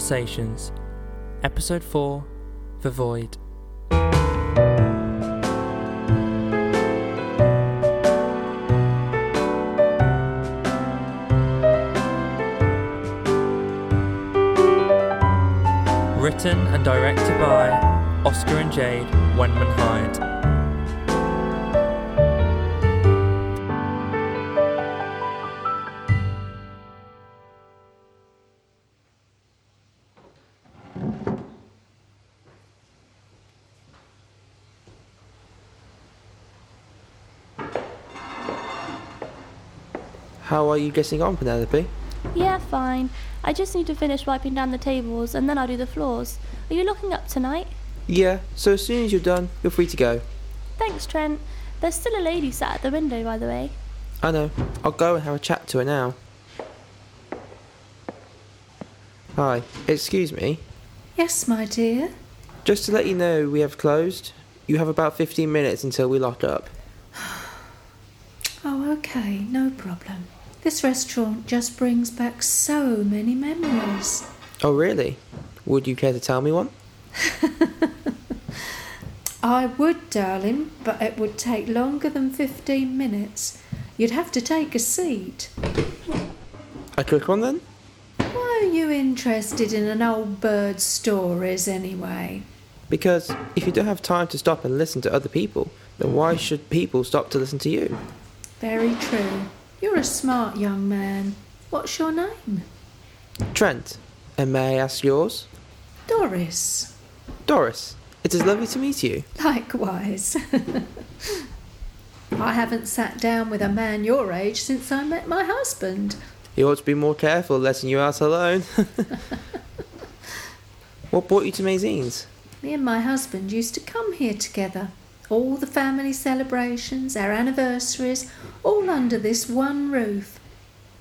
Conversations, Episode 4 The Void. Written and directed by Oscar and Jade Wenman Hyde. How are you getting on, Penelope? Yeah, fine. I just need to finish wiping down the tables and then I'll do the floors. Are you looking up tonight? Yeah, so as soon as you're done, you're free to go. Thanks, Trent. There's still a lady sat at the window, by the way. I know. I'll go and have a chat to her now. Hi, excuse me. Yes, my dear. Just to let you know, we have closed. You have about 15 minutes until we lock up. Oh, okay, no problem. This restaurant just brings back so many memories. Oh, really? Would you care to tell me one? I would, darling, but it would take longer than 15 minutes. You'd have to take a seat. A quick one then? Why are you interested in an old bird's stories anyway? Because if you don't have time to stop and listen to other people, then why should people stop to listen to you? Very true. You're a smart young man. What's your name? Trent, and may I ask yours? Doris. Doris, it is lovely to meet you. Likewise. I haven't sat down with a man your age since I met my husband. You ought to be more careful letting you out alone. what brought you to Mazine's? Me and my husband used to come here together. All the family celebrations, our anniversaries, all under this one roof.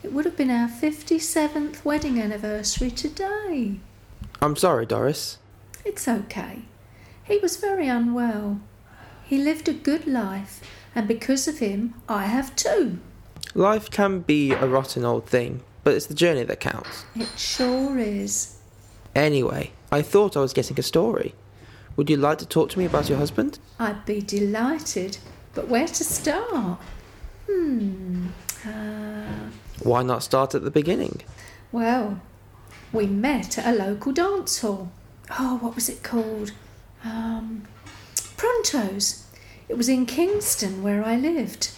It would have been our 57th wedding anniversary today. I'm sorry, Doris. It's okay. He was very unwell. He lived a good life, and because of him, I have too. Life can be a rotten old thing, but it's the journey that counts. It sure is. Anyway, I thought I was getting a story. Would you like to talk to me about your husband? I'd be delighted, but where to start? Hmm. Uh, Why not start at the beginning? well, we met at a local dance hall. Oh, what was it called? Um, Pronto's. It was in Kingston where I lived.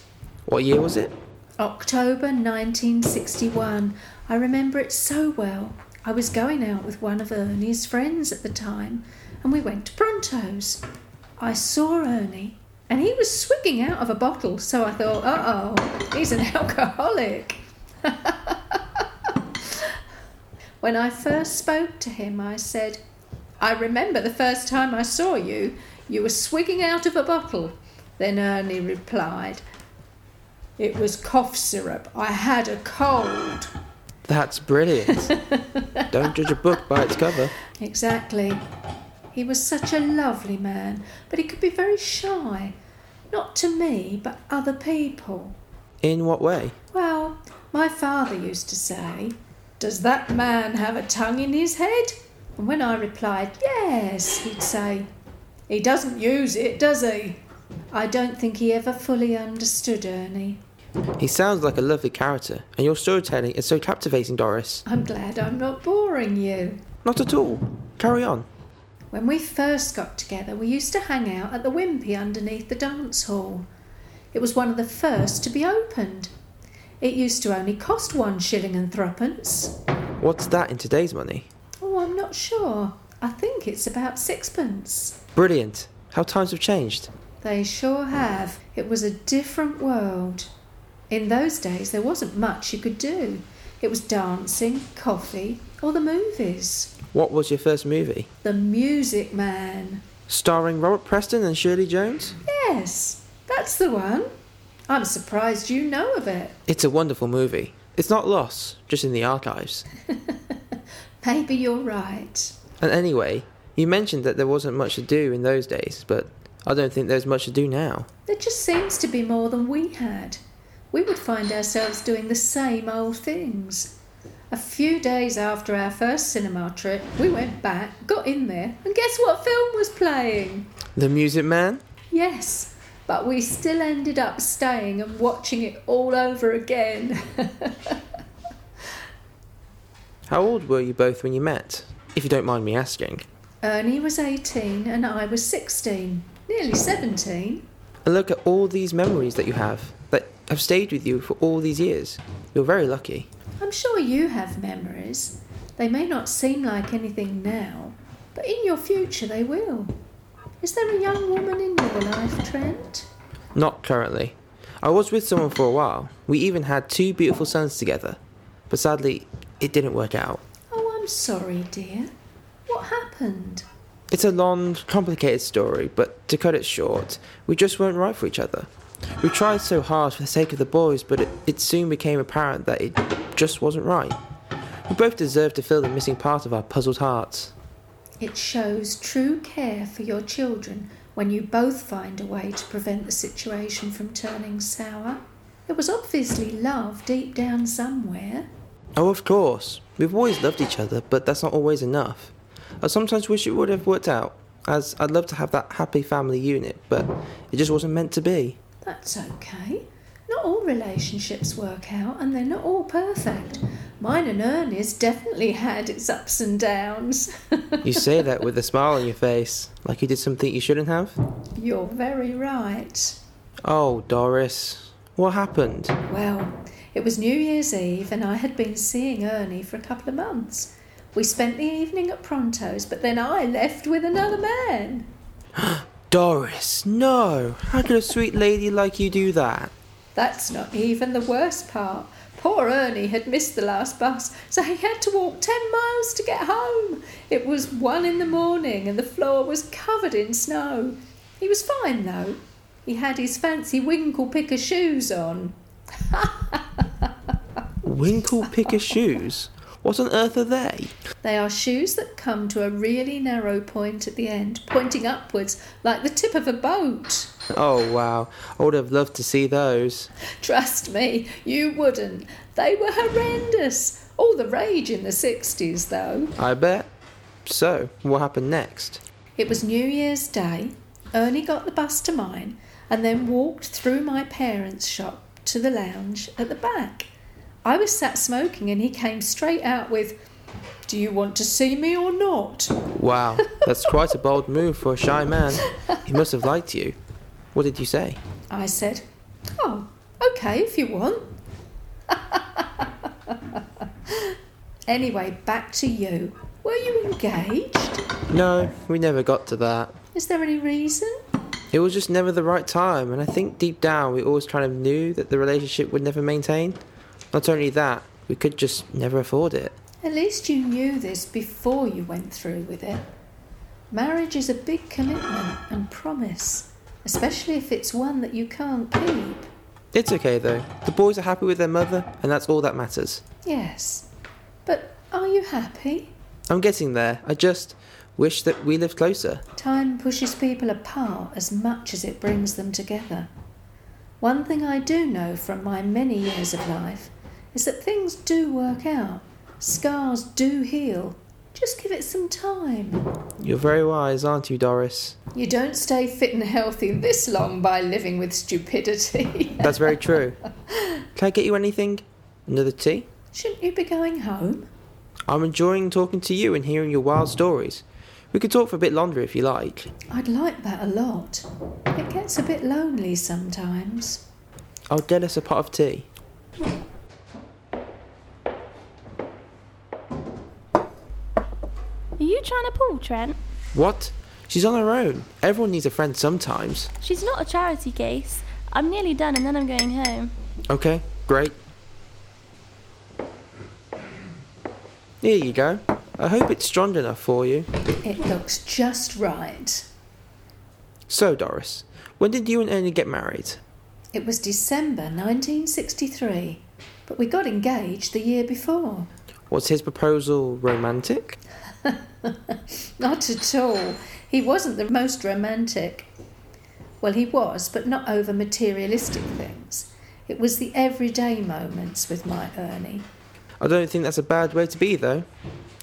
What year was it? October 1961. I remember it so well. I was going out with one of Ernie's friends at the time, and we went to Pronto's. I saw Ernie, and he was swigging out of a bottle, so I thought, uh oh, he's an alcoholic. when I first spoke to him, I said, I remember the first time I saw you, you were swigging out of a bottle. Then Ernie replied, It was cough syrup. I had a cold. That's brilliant. Don't judge a book by its cover. Exactly. He was such a lovely man, but he could be very shy. Not to me, but other people. In what way? Well, my father used to say, Does that man have a tongue in his head? And when I replied, Yes, he'd say, He doesn't use it, does he? I don't think he ever fully understood Ernie. He sounds like a lovely character, and your storytelling is so captivating, Doris. I'm glad I'm not boring you. Not at all. Carry on. When we first got together, we used to hang out at the Wimpy underneath the dance hall. It was one of the first to be opened. It used to only cost one shilling and threepence. What's that in today's money? Oh, I'm not sure. I think it's about sixpence. Brilliant. How times have changed. They sure have. It was a different world. In those days, there wasn't much you could do. It was dancing, coffee, or the movies. What was your first movie? The Music Man. Starring Robert Preston and Shirley Jones? Yes, that's the one. I'm surprised you know of it. It's a wonderful movie. It's not lost, just in the archives. Maybe you're right. And anyway, you mentioned that there wasn't much to do in those days, but I don't think there's much to do now. There just seems to be more than we had. We would find ourselves doing the same old things. A few days after our first cinema trip, we went back, got in there, and guess what film was playing? The Music Man? Yes, but we still ended up staying and watching it all over again. How old were you both when you met? If you don't mind me asking. Ernie was 18 and I was 16, nearly 17. And look at all these memories that you have have stayed with you for all these years. You're very lucky. I'm sure you have memories. They may not seem like anything now, but in your future they will. Is there a young woman in your life, Trent? Not currently. I was with someone for a while. We even had two beautiful sons together. But sadly, it didn't work out. Oh, I'm sorry, dear. What happened? It's a long, complicated story, but to cut it short, we just weren't right for each other. We tried so hard for the sake of the boys, but it, it soon became apparent that it just wasn't right. We both deserved to fill the missing part of our puzzled hearts. It shows true care for your children when you both find a way to prevent the situation from turning sour. There was obviously love deep down somewhere. Oh, of course. We've always loved each other, but that's not always enough. I sometimes wish it would have worked out, as I'd love to have that happy family unit, but it just wasn't meant to be. That's okay. Not all relationships work out and they're not all perfect. Mine and Ernie's definitely had its ups and downs. You say that with a smile on your face, like you did something you shouldn't have? You're very right. Oh, Doris, what happened? Well, it was New Year's Eve and I had been seeing Ernie for a couple of months. We spent the evening at Pronto's, but then I left with another man. Doris, no! How could a sweet lady like you do that? That's not even the worst part. Poor Ernie had missed the last bus, so he had to walk ten miles to get home. It was one in the morning and the floor was covered in snow. He was fine though. He had his fancy winkle picker shoes on. Winkle picker shoes? What on earth are they? They are shoes that come to a really narrow point at the end, pointing upwards like the tip of a boat. Oh, wow. I would have loved to see those. Trust me, you wouldn't. They were horrendous. All the rage in the 60s, though. I bet. So, what happened next? It was New Year's Day. Ernie got the bus to mine and then walked through my parents' shop to the lounge at the back. I was sat smoking and he came straight out with, Do you want to see me or not? Wow, that's quite a bold move for a shy man. He must have liked you. What did you say? I said, Oh, okay, if you want. anyway, back to you. Were you engaged? No, we never got to that. Is there any reason? It was just never the right time, and I think deep down we always kind of knew that the relationship would never maintain. Not only that, we could just never afford it. At least you knew this before you went through with it. Marriage is a big commitment and promise, especially if it's one that you can't keep. It's okay though. The boys are happy with their mother, and that's all that matters. Yes. But are you happy? I'm getting there. I just wish that we lived closer. Time pushes people apart as much as it brings them together. One thing I do know from my many years of life is that things do work out. Scars do heal. Just give it some time. You're very wise, aren't you, Doris? You don't stay fit and healthy this long by living with stupidity. That's very true. Can I get you anything? Another tea? Shouldn't you be going home? I'm enjoying talking to you and hearing your wild stories. We could talk for a bit longer if you like. I'd like that a lot. It gets a bit lonely sometimes. I'll get us a pot of tea. Are you trying to pull, Trent? What? She's on her own. Everyone needs a friend sometimes. She's not a charity case. I'm nearly done and then I'm going home. Okay, great. Here you go. I hope it's strong enough for you. It looks just right. So, Doris, when did you and Ernie get married? It was December 1963, but we got engaged the year before. Was his proposal romantic? Not at all. He wasn't the most romantic. Well, he was, but not over materialistic things. It was the everyday moments with my Ernie. I don't think that's a bad way to be, though.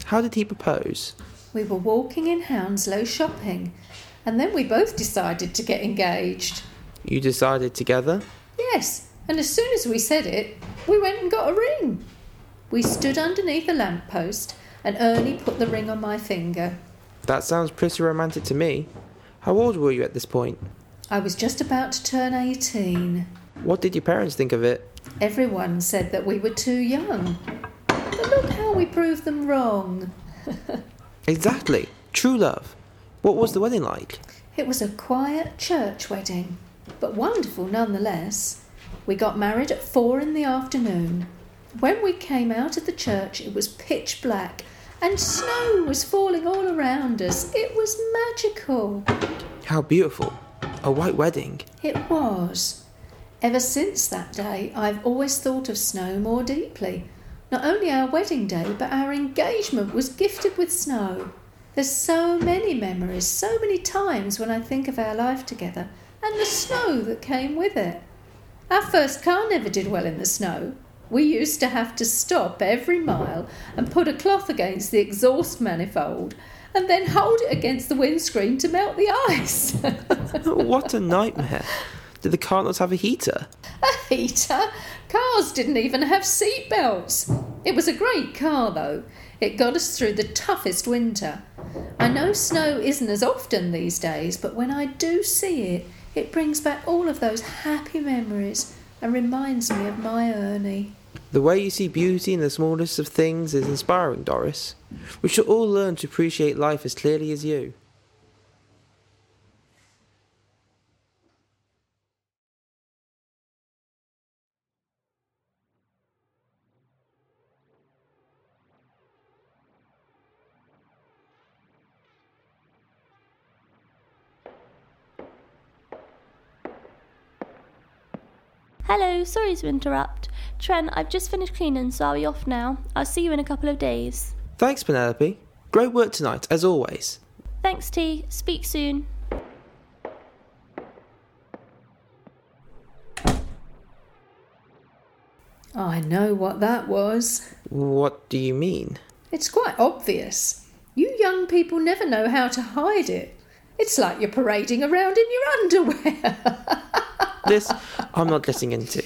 How did he propose? We were walking in Hounslow shopping, and then we both decided to get engaged. You decided together? Yes, and as soon as we said it, we went and got a ring. We stood underneath a lamp post, and Ernie put the ring on my finger. That sounds pretty romantic to me. How old were you at this point? I was just about to turn 18. What did your parents think of it? Everyone said that we were too young. But look how we proved them wrong. Exactly. True love. What was the wedding like? It was a quiet church wedding, but wonderful nonetheless. We got married at four in the afternoon. When we came out of the church, it was pitch black and snow was falling all around us. It was magical. How beautiful. A white wedding. It was. Ever since that day, I've always thought of snow more deeply. Not only our wedding day, but our engagement was gifted with snow. There's so many memories, so many times when I think of our life together and the snow that came with it. Our first car never did well in the snow. We used to have to stop every mile and put a cloth against the exhaust manifold and then hold it against the windscreen to melt the ice. what a nightmare. Did the car not have a heater? a heater? Cars didn't even have seat belts. It was a great car, though. It got us through the toughest winter. I know snow isn't as often these days, but when I do see it, it brings back all of those happy memories and reminds me of my Ernie. The way you see beauty in the smallest of things is inspiring, Doris. We should all learn to appreciate life as clearly as you. Hello, sorry to interrupt. Trent, I've just finished cleaning, so I'll be off now. I'll see you in a couple of days. Thanks, Penelope. Great work tonight, as always. Thanks, T. Speak soon. I know what that was. What do you mean? It's quite obvious. You young people never know how to hide it. It's like you're parading around in your underwear. This I'm not getting into.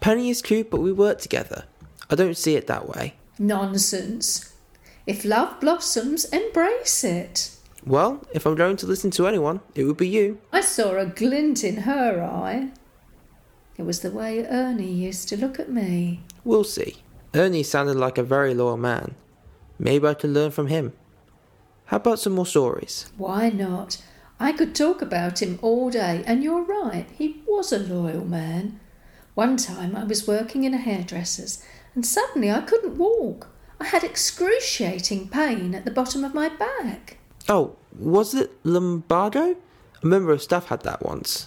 Penny is cute, but we work together. I don't see it that way. Nonsense. If love blossoms, embrace it. Well, if I'm going to listen to anyone, it would be you. I saw a glint in her eye. It was the way Ernie used to look at me. We'll see. Ernie sounded like a very loyal man. Maybe I could learn from him. How about some more stories? Why not? I could talk about him all day, and you're right, he was a loyal man. One time I was working in a hairdresser's, and suddenly I couldn't walk. I had excruciating pain at the bottom of my back. Oh, was it lumbago? A member of staff had that once.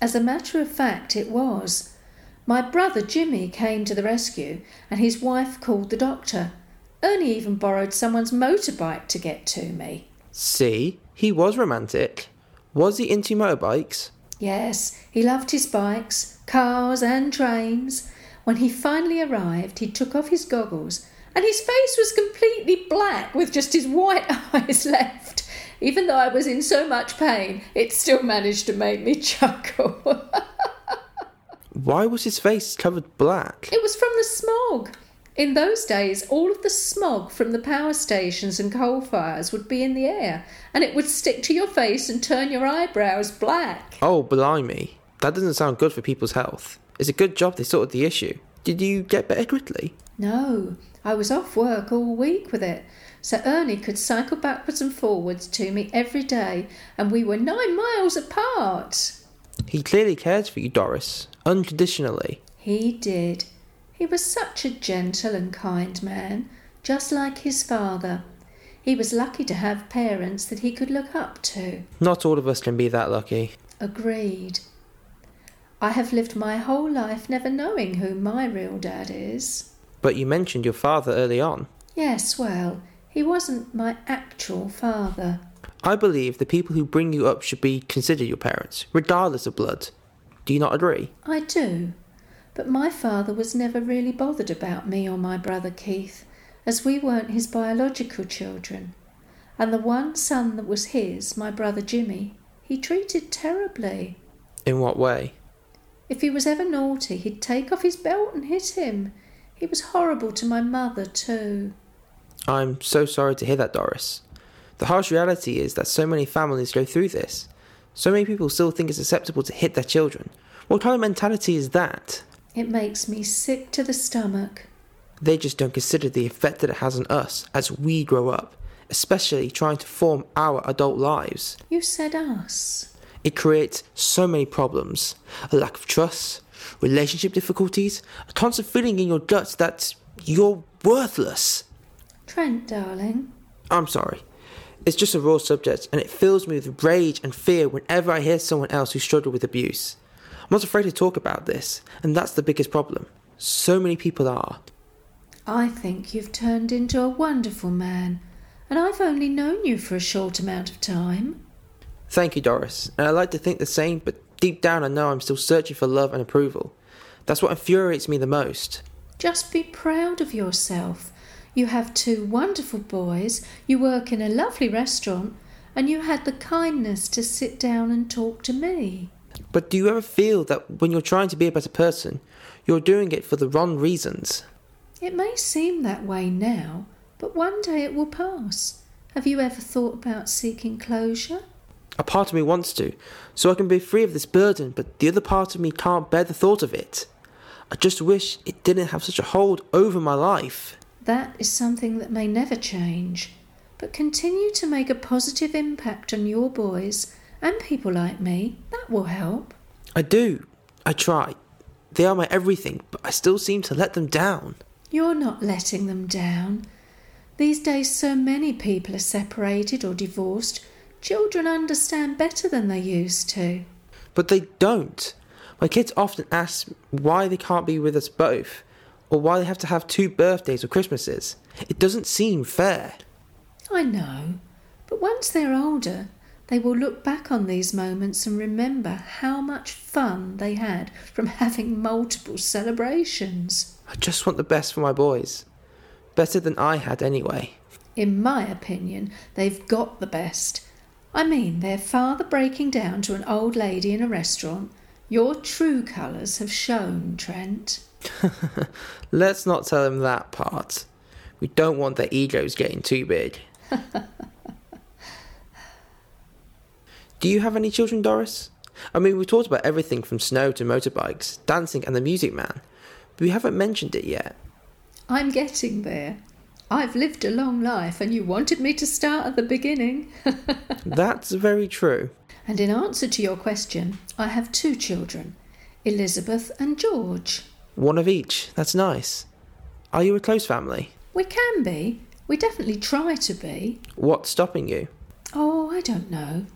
As a matter of fact, it was. My brother Jimmy came to the rescue, and his wife called the doctor. Ernie even borrowed someone's motorbike to get to me. See, he was romantic. Was he into motorbikes? Yes, he loved his bikes, cars, and trains. When he finally arrived, he took off his goggles, and his face was completely black with just his white eyes left. Even though I was in so much pain, it still managed to make me chuckle. Why was his face covered black? it was from the smog. In those days, all of the smog from the power stations and coal fires would be in the air, and it would stick to your face and turn your eyebrows black. Oh, blimey. That doesn't sound good for people's health. It's a good job they sorted the issue. Did you get better quickly? No, I was off work all week with it, so Ernie could cycle backwards and forwards to me every day, and we were nine miles apart. He clearly cared for you, Doris. Unconditionally. He did. He was such a gentle and kind man, just like his father. He was lucky to have parents that he could look up to. Not all of us can be that lucky. Agreed. I have lived my whole life never knowing who my real dad is. But you mentioned your father early on. Yes, well, he wasn't my actual father. I believe the people who bring you up should be considered your parents, regardless of blood. Do you not agree? I do. But my father was never really bothered about me or my brother Keith, as we weren't his biological children. And the one son that was his, my brother Jimmy, he treated terribly. In what way? If he was ever naughty, he'd take off his belt and hit him. He was horrible to my mother, too. I'm so sorry to hear that, Doris. The harsh reality is that so many families go through this. So many people still think it's acceptable to hit their children. What kind of mentality is that? It makes me sick to the stomach. They just don't consider the effect that it has on us as we grow up, especially trying to form our adult lives. You said us. It creates so many problems a lack of trust, relationship difficulties, a constant feeling in your guts that you're worthless. Trent, darling. I'm sorry. It's just a raw subject, and it fills me with rage and fear whenever I hear someone else who struggled with abuse. I'm not afraid to talk about this, and that's the biggest problem. So many people are. I think you've turned into a wonderful man, and I've only known you for a short amount of time. Thank you, Doris, and I like to think the same, but deep down I know I'm still searching for love and approval. That's what infuriates me the most. Just be proud of yourself. You have two wonderful boys, you work in a lovely restaurant, and you had the kindness to sit down and talk to me. But do you ever feel that when you're trying to be a better person, you're doing it for the wrong reasons? It may seem that way now, but one day it will pass. Have you ever thought about seeking closure? A part of me wants to, so I can be free of this burden, but the other part of me can't bear the thought of it. I just wish it didn't have such a hold over my life. That is something that may never change, but continue to make a positive impact on your boys and people like me. That will help. I do. I try. They are my everything, but I still seem to let them down. You're not letting them down. These days, so many people are separated or divorced. Children understand better than they used to. But they don't. My kids often ask why they can't be with us both, or why they have to have two birthdays or Christmases. It doesn't seem fair. I know, but once they're older, they will look back on these moments and remember how much fun they had from having multiple celebrations. I just want the best for my boys. Better than I had anyway. In my opinion, they've got the best. I mean, their father breaking down to an old lady in a restaurant. Your true colours have shown, Trent. Let's not tell them that part. We don't want their egos getting too big. Do you have any children, Doris? I mean, we've talked about everything from snow to motorbikes, dancing, and the music man, but we haven't mentioned it yet. I'm getting there. I've lived a long life, and you wanted me to start at the beginning. That's very true. and in answer to your question, I have two children Elizabeth and George. One of each. That's nice. Are you a close family? We can be. We definitely try to be. What's stopping you? Oh, I don't know.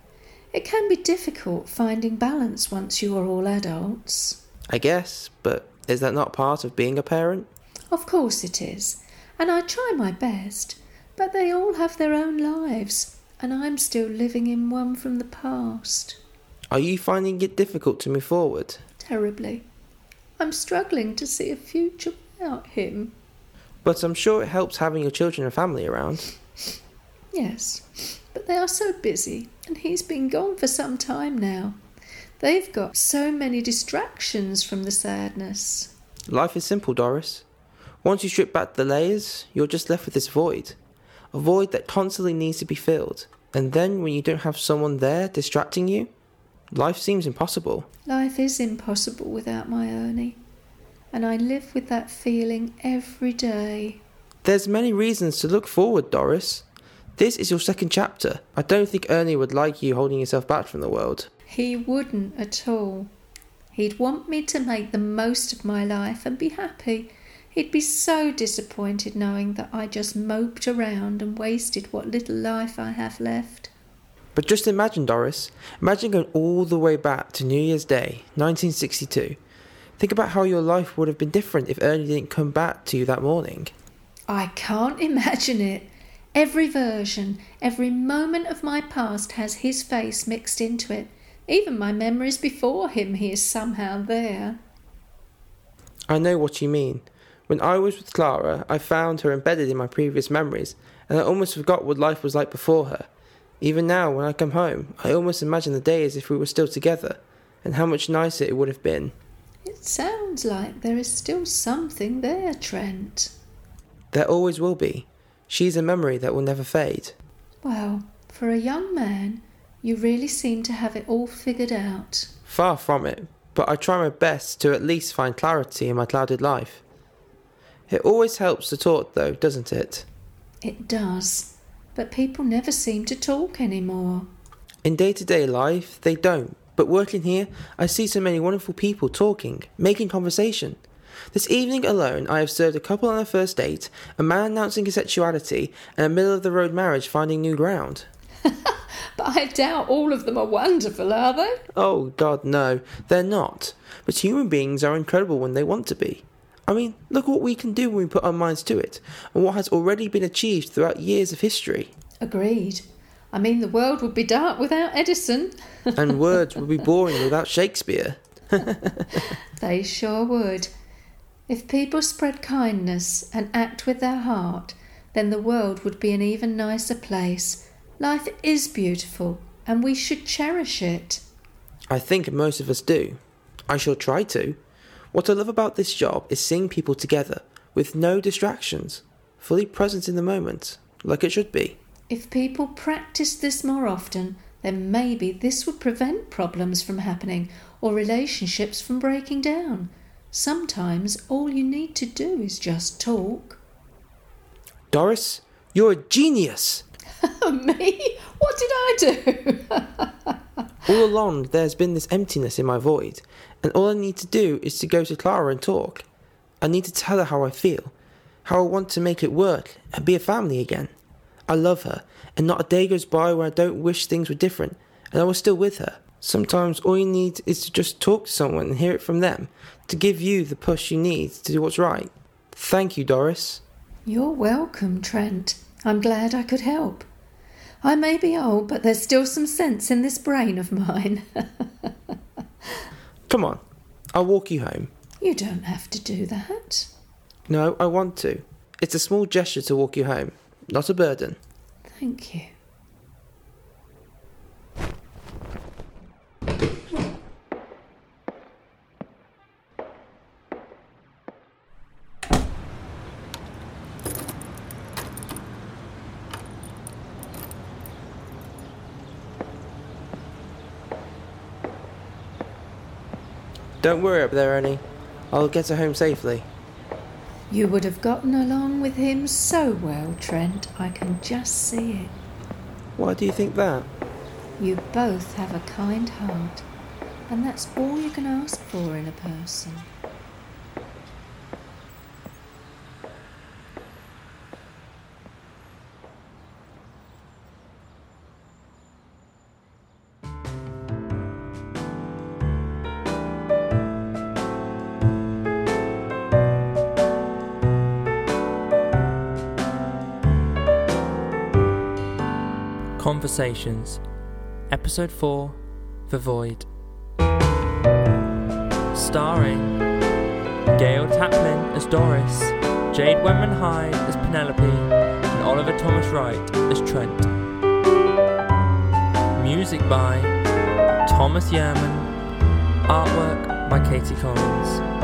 It can be difficult finding balance once you are all adults. I guess, but is that not part of being a parent? Of course it is, and I try my best, but they all have their own lives, and I'm still living in one from the past. Are you finding it difficult to move forward? Terribly. I'm struggling to see a future without him. But I'm sure it helps having your children and family around. Yes, but they are so busy, and he's been gone for some time now. They've got so many distractions from the sadness. Life is simple, Doris. Once you strip back the layers, you're just left with this void. A void that constantly needs to be filled. And then when you don't have someone there distracting you, life seems impossible. Life is impossible without my Ernie, and I live with that feeling every day. There's many reasons to look forward, Doris. This is your second chapter. I don't think Ernie would like you holding yourself back from the world. He wouldn't at all. He'd want me to make the most of my life and be happy. He'd be so disappointed knowing that I just moped around and wasted what little life I have left. But just imagine, Doris. Imagine going all the way back to New Year's Day, 1962. Think about how your life would have been different if Ernie didn't come back to you that morning. I can't imagine it. Every version, every moment of my past has his face mixed into it. Even my memories before him, he is somehow there. I know what you mean. When I was with Clara, I found her embedded in my previous memories, and I almost forgot what life was like before her. Even now, when I come home, I almost imagine the day as if we were still together, and how much nicer it would have been. It sounds like there is still something there, Trent. There always will be. She's a memory that will never fade. Well, for a young man, you really seem to have it all figured out. Far from it, but I try my best to at least find clarity in my clouded life. It always helps to talk, though, doesn't it? It does. But people never seem to talk anymore. In day to day life, they don't. But working here, I see so many wonderful people talking, making conversation. This evening alone, I have served a couple on a first date, a man announcing his sexuality, and a middle of the road marriage finding new ground. But I doubt all of them are wonderful, are they? Oh, God, no, they're not. But human beings are incredible when they want to be. I mean, look what we can do when we put our minds to it, and what has already been achieved throughout years of history. Agreed. I mean, the world would be dark without Edison. and words would be boring without Shakespeare. They sure would. If people spread kindness and act with their heart, then the world would be an even nicer place. Life is beautiful, and we should cherish it. I think most of us do. I shall try to. What I love about this job is seeing people together, with no distractions, fully present in the moment, like it should be. If people practiced this more often, then maybe this would prevent problems from happening or relationships from breaking down. Sometimes all you need to do is just talk. Doris, you're a genius! Me? What did I do? All along, there's been this emptiness in my void, and all I need to do is to go to Clara and talk. I need to tell her how I feel, how I want to make it work and be a family again. I love her, and not a day goes by where I don't wish things were different, and I was still with her. Sometimes all you need is to just talk to someone and hear it from them, to give you the push you need to do what's right. Thank you, Doris. You're welcome, Trent. I'm glad I could help. I may be old, but there's still some sense in this brain of mine. Come on, I'll walk you home. you don't have to do that. No, I want to. It's a small gesture to walk you home, not a burden. Thank you. Don't worry up there, Annie. I'll get her home safely. You would have gotten along with him so well, Trent. I can just see it. Why do you think that? You both have a kind heart, and that's all you can ask for in a person. Conversations, Episode 4 The Void. Starring Gail Taplin as Doris, Jade Wenman Hyde as Penelope, and Oliver Thomas Wright as Trent. Music by Thomas Yerman, artwork by Katie Collins.